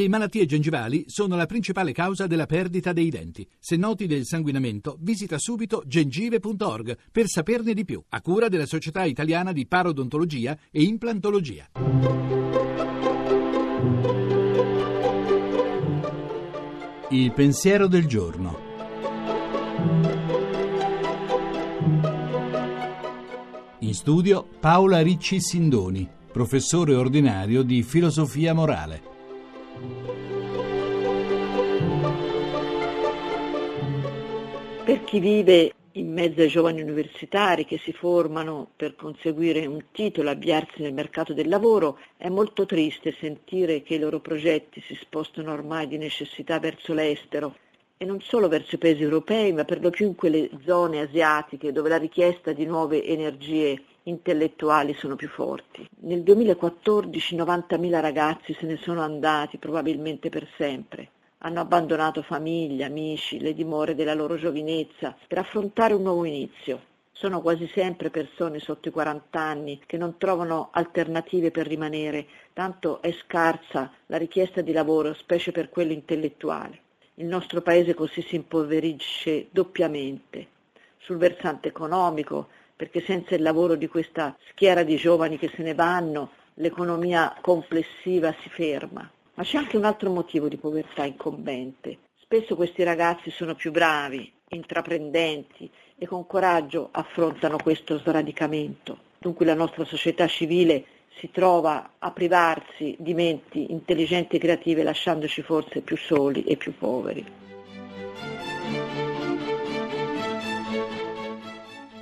Le malattie gengivali sono la principale causa della perdita dei denti. Se noti del sanguinamento, visita subito gengive.org per saperne di più, a cura della Società Italiana di Parodontologia e Implantologia. Il pensiero del giorno. In studio Paola Ricci Sindoni, professore ordinario di filosofia morale. Per chi vive in mezzo ai giovani universitari che si formano per conseguire un titolo, avviarsi nel mercato del lavoro, è molto triste sentire che i loro progetti si spostano ormai di necessità verso l'estero. E non solo verso i paesi europei, ma per lo più in quelle zone asiatiche dove la richiesta di nuove energie intellettuali sono più forti. Nel 2014 90.000 ragazzi se ne sono andati, probabilmente per sempre. Hanno abbandonato famiglia, amici, le dimore della loro giovinezza per affrontare un nuovo inizio. Sono quasi sempre persone sotto i 40 anni che non trovano alternative per rimanere, tanto è scarsa la richiesta di lavoro, specie per quello intellettuale. Il nostro paese così si impoverisce doppiamente, sul versante economico, perché senza il lavoro di questa schiera di giovani che se ne vanno, l'economia complessiva si ferma. Ma c'è anche un altro motivo di povertà incombente. Spesso questi ragazzi sono più bravi, intraprendenti e con coraggio affrontano questo sradicamento. Dunque la nostra società civile si trova a privarsi di menti intelligenti e creative lasciandoci forse più soli e più poveri.